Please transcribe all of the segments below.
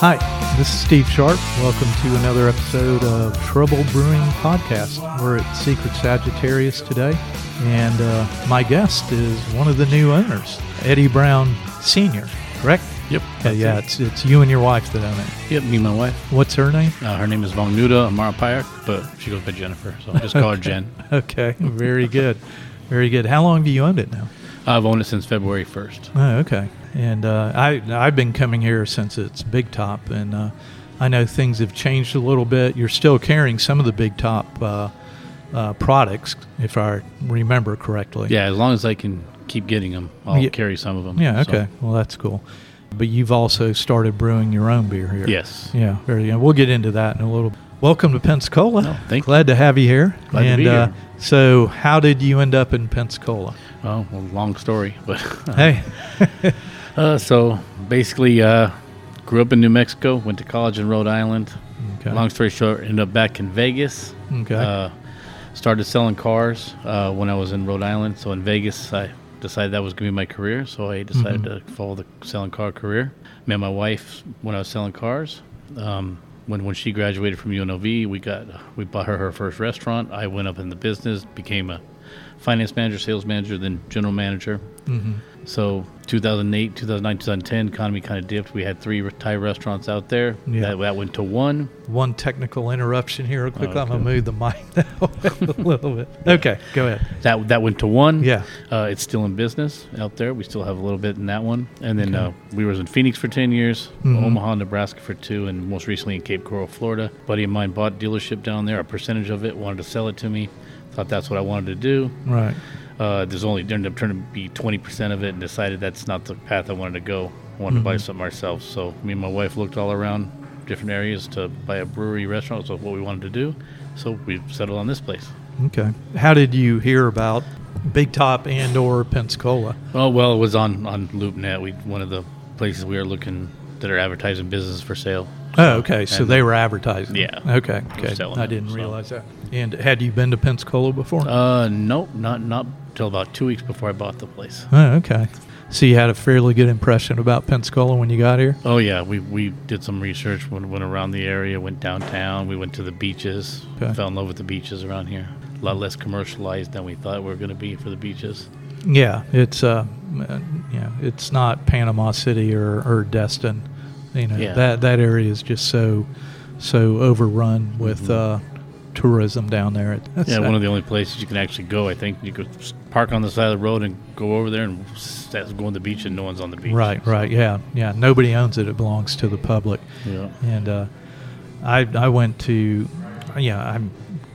Hi, this is Steve Sharp. Welcome to another episode of Trouble Brewing Podcast. We're at Secret Sagittarius today, and uh, my guest is one of the new owners, Eddy Brown Sr., correct? Yep. Yeah, yeah it's, it's you and your wife that own it. Yep, me and my wife. What's her name? Uh, her name is Vongnuda Amara Payak, but she goes by Jennifer, so I'll just call her Jen. Okay, very good. Very good. How long have you owned it now? I've owned it since February 1st. Oh, okay. And uh, I I've been coming here since it's Big Top, and uh, I know things have changed a little bit. You're still carrying some of the Big Top uh, uh, products, if I remember correctly. Yeah, as long as I can keep getting them, I'll Yeah. carry some of them. Yeah. so- Okay. Well, that's cool. But you've also started brewing your own beer here. Yes. Yeah. Very good. We'll get into that in a little. Welcome to Pensacola. Oh, thank you. Glad to have you here. Glad to and be uh, so, how did you end up in Pensacola? Oh, well, long story, but Hey. uh, so basically, uh, grew up in New Mexico, went to college in Rhode Island. Okay. Long story short, ended up back in Vegas. Okay. Uh, started selling cars uh, when I was in Rhode Island. So in Vegas, I decided that was going to be my career. So I decided Mm-hmm. to follow the selling car career. Met my wife when I was selling cars. Um, when when she graduated from UNLV, we got we bought her her first restaurant. I went up in the business, became a finance manager, sales manager, then general manager. hmm So 2008, 2009, 2010, economy kind of dipped. We had three Thai restaurants out there. Yeah. That, that went to one. One technical interruption here, real quick. Oh, I'm gonna move the mic now a little bit. Okay, go ahead. That that went to one. Yeah. Uh, it's still in business out there. We still have a little bit in that one. And then Okay. uh, we was in Phoenix for 10 years, Mhm. Omaha, Nebraska for two, and most recently in Cape Coral, Florida. buddy of mine bought dealership down there, a percentage of it, wanted to sell it to me. Thought that's what I wanted to do. Right. Uh, there's only ended up turning to be 20% of it and decided that's not the path I wanted to go. I wanted to buy Mhm. something ourselves. So me and my wife looked all around different areas to buy a brewery restaurant. So what we wanted to do. So we settled on this place. Okay. How did you hear about Big Top and or Pensacola? Oh well, it was on on LoopNet. We one of the places we were looking that are advertising businesses for sale. Oh, okay. So and- they were advertising. Yeah. Okay. Okay. I didn't so. realize that. And had you been to Pensacola before? Uh, nope, not not till about two weeks before I bought the place. oh, okay. So you had a fairly good impression about Pensacola when you got here. Oh yeah, we we did some research. Went went around the area, went downtown. We went to the beaches. Okay. Fell in love with the beaches around here. A lot less commercialized than we thought we were going to be for the beaches. Yeah, it's uh, yeah, it's not Panama City or, or Destin. You know Yeah. that that area is just so so overrun with uh, tourism down there. Mm-hmm. Yeah, one of the only places you can actually go. I think you could park on the side of the road and go over there and s- go on the beach, and no one's on the beach. right, right, yeah, yeah. Nobody owns it; it belongs to the public. Yeah. And uh, I I went to yeah I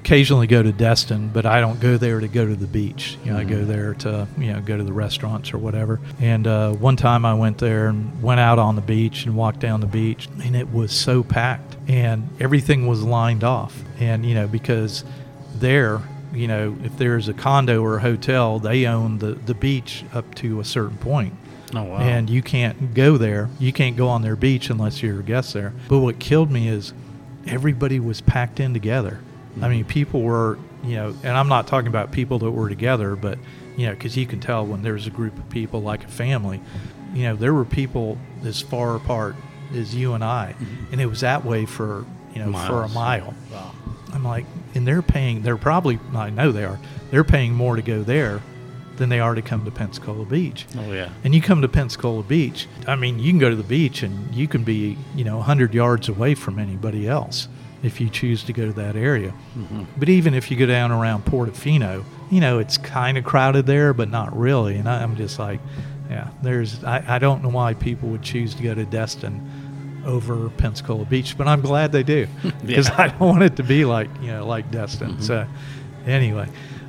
occasionally go to Destin, but I don't go there to go to the beach. You know, I go Mhm. there to you know go to the restaurants or whatever. And uh, one time I went there and went out on the beach and walked down the beach, and it was so packed, and everything was lined off. And you know because there. You know, if there's a condo or a hotel, they own the, the beach up to a certain point Oh wow. and you can't go there. You can't go on their beach unless you're a guest there. But what killed me is everybody was packed in together. I mean, people were, you know, and I'm not talking about people that were together, but you know, because you can tell when there's a group of people like a family, you know, there were people as far apart as you and I, mm-hmm. and it was that way for you know for a mile. Wow. I'm like, and they're paying. They're probably, I know they are. They're paying more to go there than they are to come to Pensacola Beach. Oh yeah. And you come to Pensacola Beach, I mean, you can go to the beach and you can be, you know, 100 yards away from anybody else if you choose to go to that area. Mhm. But even if you go down around Portofino, you know, it's kind of crowded there, but not really. And I, I'm just like, yeah, there's, I, I don't know why people would choose to go to Destin over Pensacola Beach, but I'm glad they do because Yeah. I don't want it to be like, you know, like Destin. Mhm. So anyway,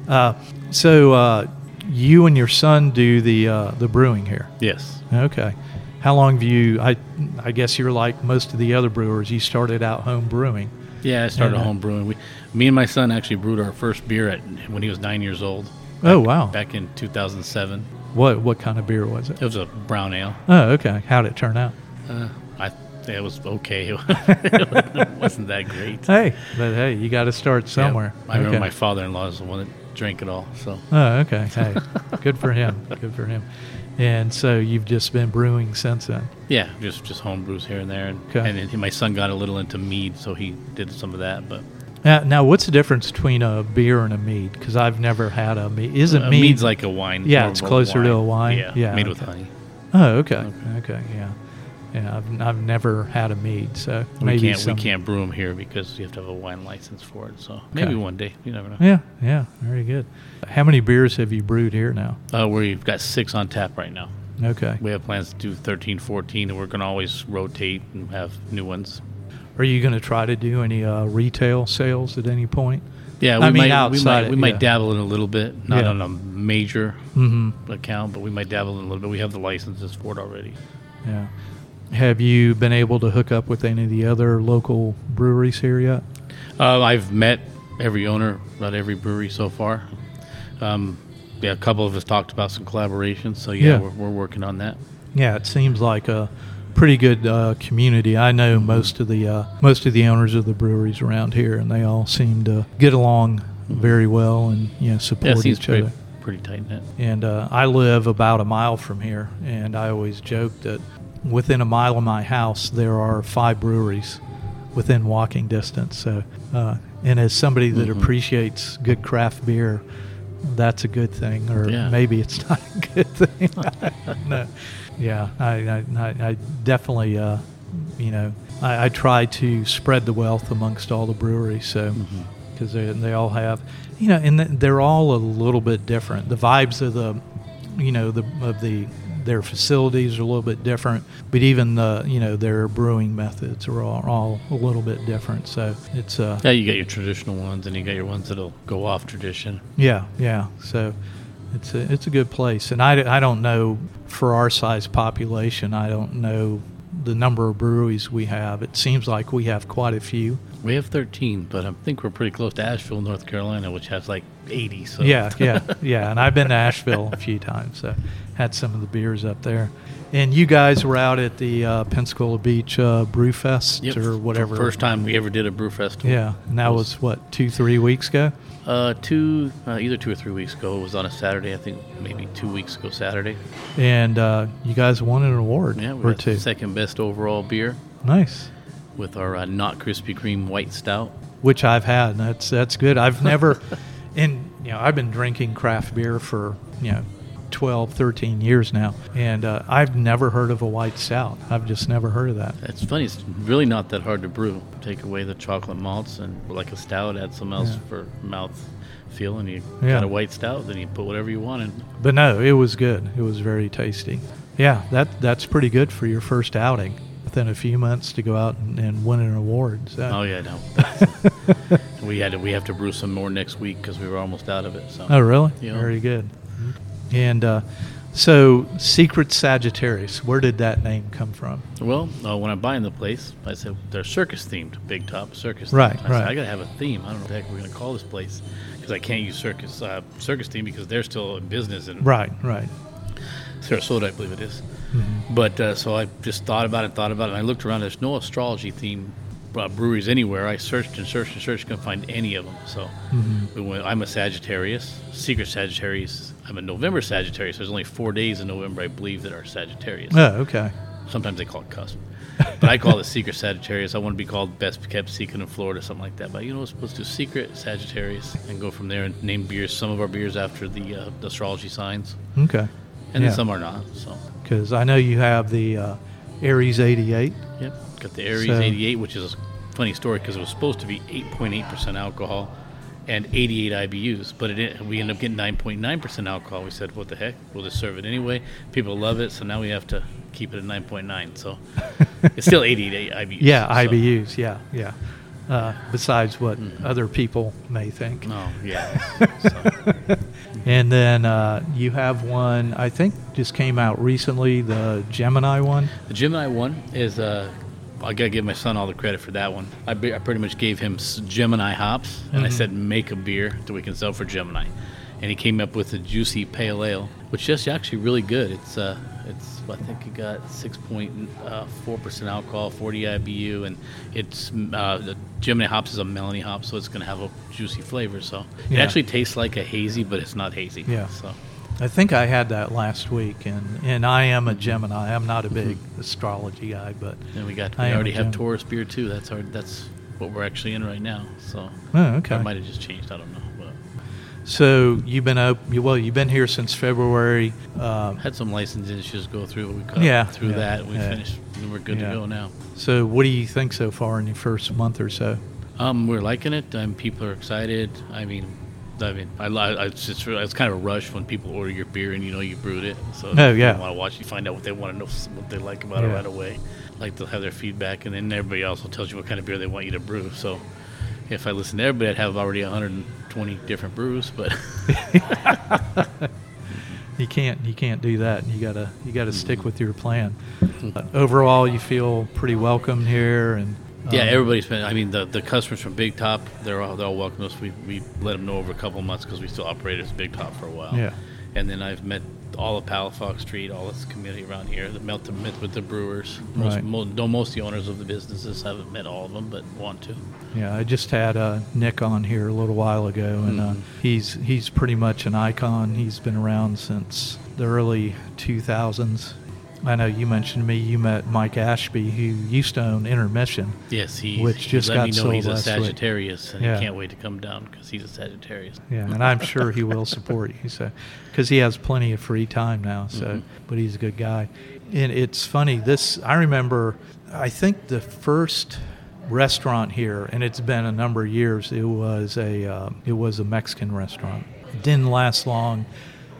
uh, so uh, you and your son do the uh, the brewing here. Yes. Okay. How long have you? I I guess you're like most of the other brewers. You started out home brewing. Yeah, I started home brewing. We, me and my son actually brewed our first beer at when he was nine years old. Oh wow. Back in 2007. What what kind of beer was it? It was a brown ale. Oh, okay. How'd it turn out? Uh, I it was okay. it wasn't that great. Hey, but hey, you got to start somewhere. Yeah, I remember Okay. my father-in-law is the one that drank it all. So Oh, okay. Hey, good for him. Good for him. And so you've just been brewing since then. yeah, just just home brews here and there. And, Okay. and then my son got a little into mead, so he did some of that. But Now, now what's the difference between a beer and a mead? Because I've never had a mead. Isn't uh, mead? mead's like a wine. Yeah, it's closer to a wine. Yeah, Yeah, made with honey. oh, okay. okay. Yeah. Yeah. I've, I've never had a mead, so We maybe can't some, we can't brew them here because you have to have a wine license for it. So maybe Okay. one day. You never know. Yeah. Yeah. Very good. How many beers have you brewed here now? Uh, we've got six on tap right now. Okay. We have plans to do 13, 14, and we're going to always rotate and have new ones. Are you going to try to do any uh, retail sales at any point? Yeah, I we mean, might, we outside might, it, we might dabble in a little bit, not Yeah. on a major Mm-hmm. account, but we might dabble in a little bit. We have the licenses for it already. Yeah. Have you been able to hook up with any of the other local breweries here yet? Uh, I've met every owner at every brewery so far. Um, yeah, a couple of us talked about some collaborations, so yeah, Yeah. We're, we're working on that. Yeah, it seems like a pretty good uh, community. I know most of the uh, most of the owners of the breweries around here, and they all seem to get along very well and you know Yeah, support it each pretty, other. pretty tight knit. And uh, I live about a mile from here, and I always joke that within a mile of my house there are five breweries within walking distance. So, uh, and as somebody that Mhm. appreciates good craft beer, that's a good thing, or Yeah. maybe it's not a good thing. I. Yeah, I, I, I definitely, uh, you know, I, I try to spread the wealth amongst all the breweries. So Mm-hmm. because they, they all have, you know, and they're all a little bit different. The vibes of the, you know, the of the their facilities are a little bit different, but even the, you know, their brewing methods are all, all a little bit different. So it's uh, Yeah, you got your traditional ones, and you got your ones that'll go off tradition. yeah, yeah. So it's a it's a good place, and I, I don't know for our size population, I don't know the number of breweries we have. It seems like we have quite a few. We have 13, but I think we're pretty close to Asheville, North Carolina, which has like 80. So Yeah, yeah, yeah. And I've been to Asheville a few times, so had some of the beers up there. And you guys were out at the uh, Pensacola Beach uh, Brew Fest Yep, or whatever. First time we ever did a brew festival. Yeah, and that was what two, three weeks ago. Uh, two, uh, either two or three weeks ago. It was on a Saturday. I think maybe two weeks ago Saturday. And uh, you guys won an award Yeah, we or two. second best overall beer Nice. With our uh, not Krispy Kreme white stout. which I've had. And that's that's good. I've never, and you know, I've been drinking craft beer for you know, 12, 13 years now, and uh, I've never heard of a white stout. I've just never heard of that. It's funny. It's really not that hard to brew. Take away the chocolate malts and like a stout, add some else Yeah. for mouth feel, and you Yeah. got a white stout. Then you put whatever you want in. But no, it was good. It was very tasty. Yeah, that that's pretty good for your first outing. Within a few months to go out and, and win an award. So. Oh yeah, no. We had to, we have to brew some more next week because we were almost out of it. So Oh, really? Yeah. Very good. And uh, so, Secret Sagittarius, where did that name come from? Well, uh, when I'm buying the place, I said they're circus themed, big top circus. Themed. Right, I Said, right. I gotta have a theme. I don't know what the heck we're gonna call this place because I can't use circus uh, circus theme because they're still in business in Right, right. Sarasota, I believe it is. Mm-hmm. But uh, so I just thought about it, thought about it, and I looked around. There's no astrology theme uh, breweries anywhere. I searched and searched and searched, couldn't find any of them. So Mm-hmm. we went, I'm a Sagittarius, secret Sagittarius. I'm a November Sagittarius. There's only four days in November, I believe, that are Sagittarius. Oh, okay. Sometimes they call it cusp. But I call it secret Sagittarius. I want to be called best kept secret in Florida, something like that. But you know, we're supposed to do secret Sagittarius and go from there and name beers, some of our beers after the, uh, the astrology signs, Okay. and Yeah. then some are not. So, Because I know you have the uh, Aries 88. yep, got the Aries So- 88, which is a funny story because it was supposed to be 8.8% alcohol and 88 IBUs, but it we ended up getting 9.9% alcohol. We said, what the heck? We'll just serve it anyway. People love it, so now we have to keep it at 9.9. So it's still 88 IBUs. Yeah, so- IBUs. Yeah, yeah. Uh, besides what other people may think. Oh, yeah. So, And then uh, you have one, I think just came out recently, the Gemini one. the Gemini one is, uh, I gotta give my son all the credit for that one. I, be, I pretty much gave him Gemini hops, and I said, make a beer that we can sell for Gemini. And he came up with a juicy pale ale, which is actually really good. It's uh, it's I think it got six point four percent alcohol, forty IBU, and it's uh, the Gemini hops is a melony hop, so it's going to have a juicy flavor. So it actually tastes like a hazy, but it's not hazy. Yeah. So I think I had that last week, and, and I am Mm-hmm. a Gemini. I'm not a big astrology guy, but then we got I we am already have Taurus beer too. That's our that's what we're actually in right now. So oh, I might have just changed. I don't know. So you've been up. Well, you've been here since February. Um, had some license issues go through. We got Yeah, through yeah, that. We yeah. finished. and We're good Yeah. to go now. so what do you think so far in your first month or so? Um, we're liking it. Um, people are excited. I mean, I mean, I, I it's just it's kind of a rush when people order your beer and you know you brewed it. So Oh, yeah. want to watch, you find out what they want to know, what they like about it right away. Like they'll have their feedback, and then everybody also tells you what kind of beer they want you to brew. So if I listen to everybody, I'd have already 120 different brews. But You can't. You can't do that. You gotta. You gotta Mm-hmm. stick with your plan. Uh, overall, you feel pretty welcome here, and yeah, um, everybody's been. I mean, the, the customers from Big Top, they're all they're all welcome us. We we let them know over a couple of months because we still operated as Big Top for a while. Yeah. And then I've met all of Palafox Street, all this community around here. That met, the, met with the brewers. Most, Right. mo- no, most of the owners of the businesses haven't met all of them, but want to. Yeah, I just had uh, Nick on here a little while ago, and uh, Mhm. he's he's pretty much an icon. He's been around since the early 2000s. I know you mentioned to me you met Mike Ashby, who used to own Intermission. Yes, he Which just let got me know sold he's a last week. Sagittarius, and Yeah. he can't wait to come down because he's a Sagittarius. Yeah, and I'm sure he will support you, so because he has plenty of free time now. So, Mhm. but he's a good guy. And it's funny. This I remember. I think the first restaurant here, and it's been a number of years. It was a uh, it was a Mexican restaurant. It didn't last long.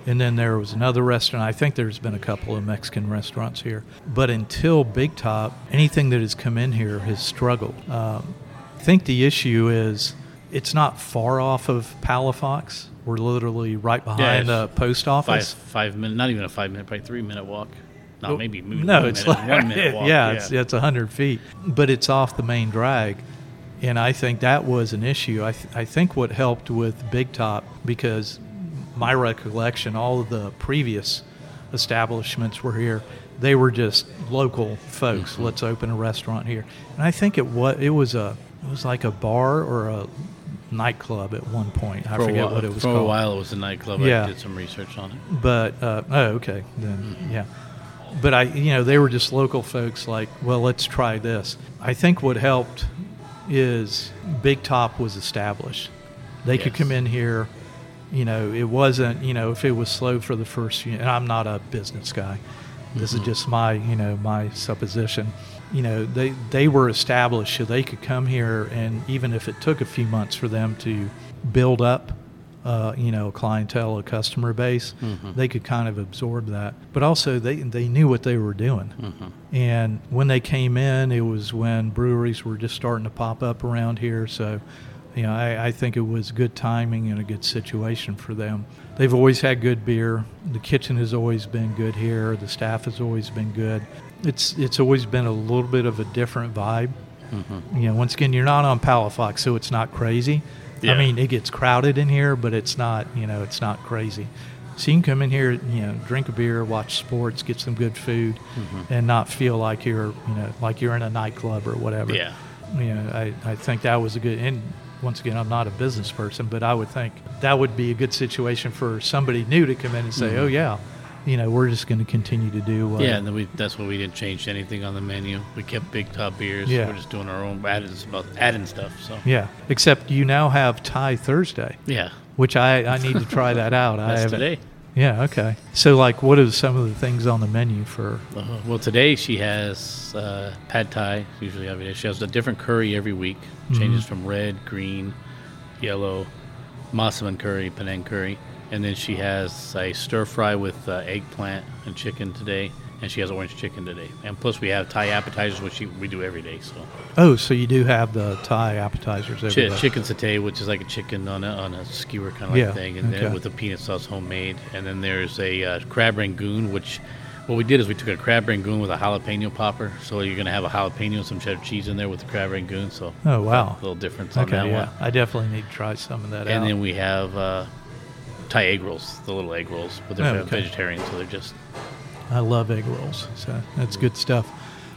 And then there was another restaurant. I think there's been a couple of Mexican restaurants here. But until Big Top, anything that has come in here has struggled. Um, I think the issue is it's not far off of Palafox. We're literally right behind the post office. five minutes, not even a five minute, probably three minute walk. Not Well, maybe, no, it's minute, like one minute walk. yeah, it's it's hundred feet, but it's off the main drag, and I think that was an issue. I th- I think what helped with Big Top because my recollection, all of the previous establishments were here. They were just local folks. Mm-hmm. Let's open a restaurant here, and I think it was it was a it was like a bar or a nightclub at one point. I for forget while, what it was for called. a while, it was a nightclub. Yeah. I did some research on it. But uh, oh, okay, then yeah. But I, you know, they were just local folks. Like, well, let's try this. I think what helped is Big Top was established. They could come in here. You know, it wasn't. You know, if it was slow for the first few, and I'm not a business guy. This is just my, you know, my supposition. You know, they they were established, so they could come here, and even if it took a few months for them to build up uh, you know, clientele, a customer base, Mhm. they could kind of absorb that. But also, they they knew what they were doing. Mhm. And when they came in, it was when breweries were just starting to pop up around here. So, you know, I, I think it was good timing and a good situation for them. They've always had good beer. The kitchen has always been good here. The staff has always been good. It's it's always been a little bit of a different vibe. Mhm. You know, once again, you're not on Palafox, so it's not crazy. I mean, it gets crowded in here, but it's not, you know, it's not crazy. So you can come in here, you know, drink a beer, watch sports, get some good food, Mhm. and not feel like you're, you know, like you're in a nightclub or whatever. Yeah. You know, I, I think that was a good, and once again, I'm not a business person, but I would think that would be a good situation for somebody new to come in and say, Mhm. oh, yeah, you know, we're just going to continue to do what. Yeah, and then we that's why we didn't change anything on the menu. We kept big top beers. Yeah. We're just doing our own added about adding stuff. So Yeah. Except you now have Thai Thursday, yeah, which I, I need to try that out. I that's haven't- today. Yeah, okay. So, like, what are some of the things on the menu for? Uh, well, today she has uh, pad thai. Usually every day she has a different curry every week. Changes Mhm. from red, green, yellow, massaman curry, Penang curry, and then she has a stir fry with uh, eggplant and chicken today, and she has orange chicken today. And plus we have Thai appetizers, which she, we do every day. So Oh, so you do have the Thai appetizers every Chi- day. chicken satay, which is like a chicken on a, on a skewer kind of Yeah, like thing, and okay. then with the peanut sauce homemade. And then there's a uh, crab rangoon, which what we did is we took a crab rangoon with a jalapeno popper. So you're gonna have a jalapeno and some cheddar cheese in there with the crab rangoon. So Oh, wow. a little difference on Okay, that yeah. one. I definitely need to try some of that out. And out. then we have uh, Thai egg rolls, the little egg rolls, but they're Oh, okay. vegetarian, so they're just I love egg rolls. So that's good stuff.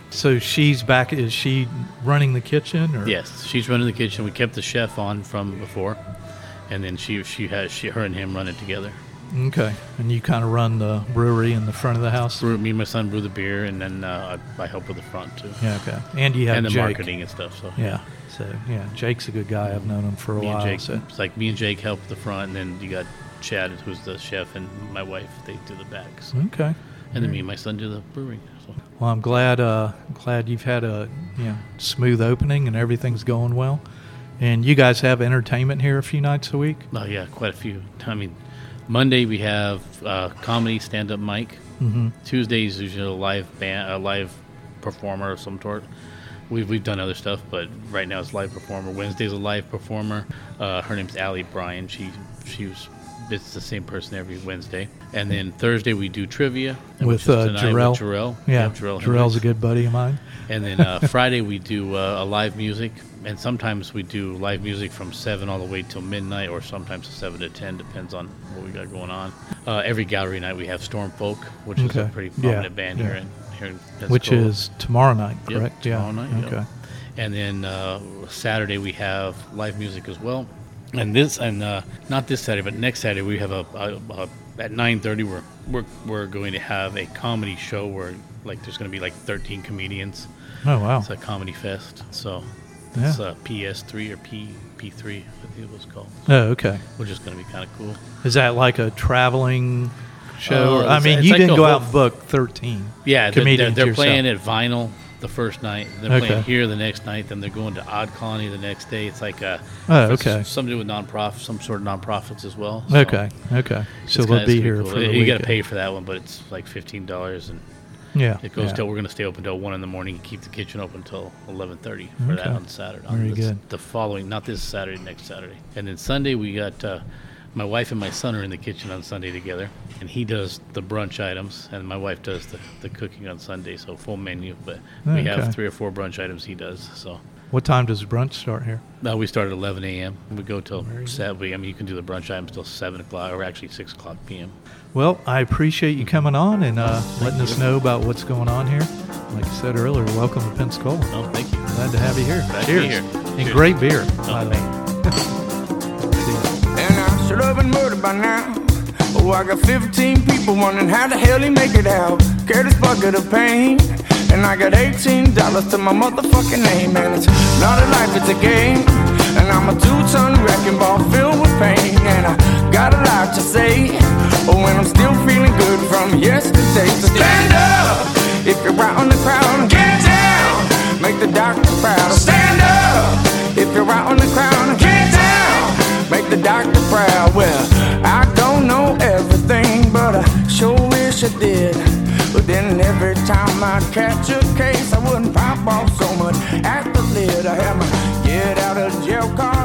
So she's back. Is she running the kitchen? Or? yes. She's running the kitchen. We kept the chef on from before, and then she she has she her and him run it together. Okay. And you kind of run the brewery in the front of the house. Brew, me and my son brew the beer, and then uh, I, I help with the front too, Yeah. Okay. And you have and the Jake. marketing and stuff. So Yeah. So yeah, Jake's a good guy. I've known him for a me while. Jake, so it's like me and Jake help with the front, and then you got Chad, who's the chef, and my wife. They do the backs, okay. And then me and my son do the brewing. So. Well, I'm glad. Uh, glad you've had a you know smooth opening and everything's going well. And you guys have entertainment here a few nights a week. Oh yeah, quite a few. I mean, Monday we have uh, comedy stand-up mic. Mm-hmm. Tuesdays usually a live band, a live performer of some sort. We've we've done other stuff, but right now it's live performer. Wednesday's a live performer. Uh, her name's Allie Bryan. She she was it's the same person every Wednesday. And then Thursday we do trivia With, uh, Jarrell? With Jarrell. Yeah, Yep, Jarrell Jarrell's a good buddy of mine. And then uh, Friday we do uh, a live music, and sometimes we do live music from seven all the way till midnight, or sometimes seven to ten, depends on what we got going on. Uh, every gallery night we have Storm Folk, which is a Okay. pretty Yeah, band yeah. here in here in Which is tomorrow night, Yep, correct? tomorrow yeah. night, yep. Okay. And then uh, Saturday we have live music as well. And this and uh, not this Saturday, but next Saturday we have a, a, a at nine thirty we're, we're we're going to have a comedy show where like there's going to be like thirteen comedians. Oh wow. It's a comedy fest. So Yeah. it's uh, PS3 or P P3, I think it was called, Oh okay. which is going to be kind of cool. Is that like a traveling show? Uh, I mean, you like didn't go out and book thirteen. Yeah, they're, they're, comedians they're playing at Vinyl the first night. They're Okay. playing here the next night. Then they're going to Odd Colony the next day. It's like a Oh, okay. something to do with nonprofit, some sort of nonprofits as well. So Okay. Okay. So they'll be here cool. for You got to pay for that one, but it's like fifteen dollars, and Yeah. it goes yeah. till we're going to stay open till one in the morning and keep the kitchen open till eleven thirty for that on Saturday. on Very the, good. The following, not this Saturday, next Saturday, and then Sunday we got. Uh, my wife and my son are in the kitchen on Sunday together, and he does the brunch items, and my wife does the, the cooking on Sunday. So full menu, but we have three or four brunch items he does. So What time does brunch start here? now we start at 11 a.m. We go till seven. I mean, you can do the brunch items till seven o'clock, or actually six o'clock p.m. Well, I appreciate you coming on and uh, letting us know about what's going on here. Like I said earlier, welcome to Pensacola. Oh, thank you. Glad to have you here. Glad to be Cheers. here. And Cheers. great beer. Oh, And I've been murdered by now. Oh, I got 15 people wondering how the hell he make it out. Carry this bucket of pain. And I got $18 to my motherfucking name. And it's not a life, it's a game. And I'm a two-ton wrecking ball filled with pain. And I got a lot to say. Oh, and I'm still feeling good from yesterday. So stand up if you're out on the crowd. Get down, make the doctor proud. Stand up if you're out in the crowd. Get down, make the doctor proud. Well, I don't know everything, but I sure wish I did. But then every time I catch a case, I wouldn't pop off so much at the lid. I have my get out of jail card.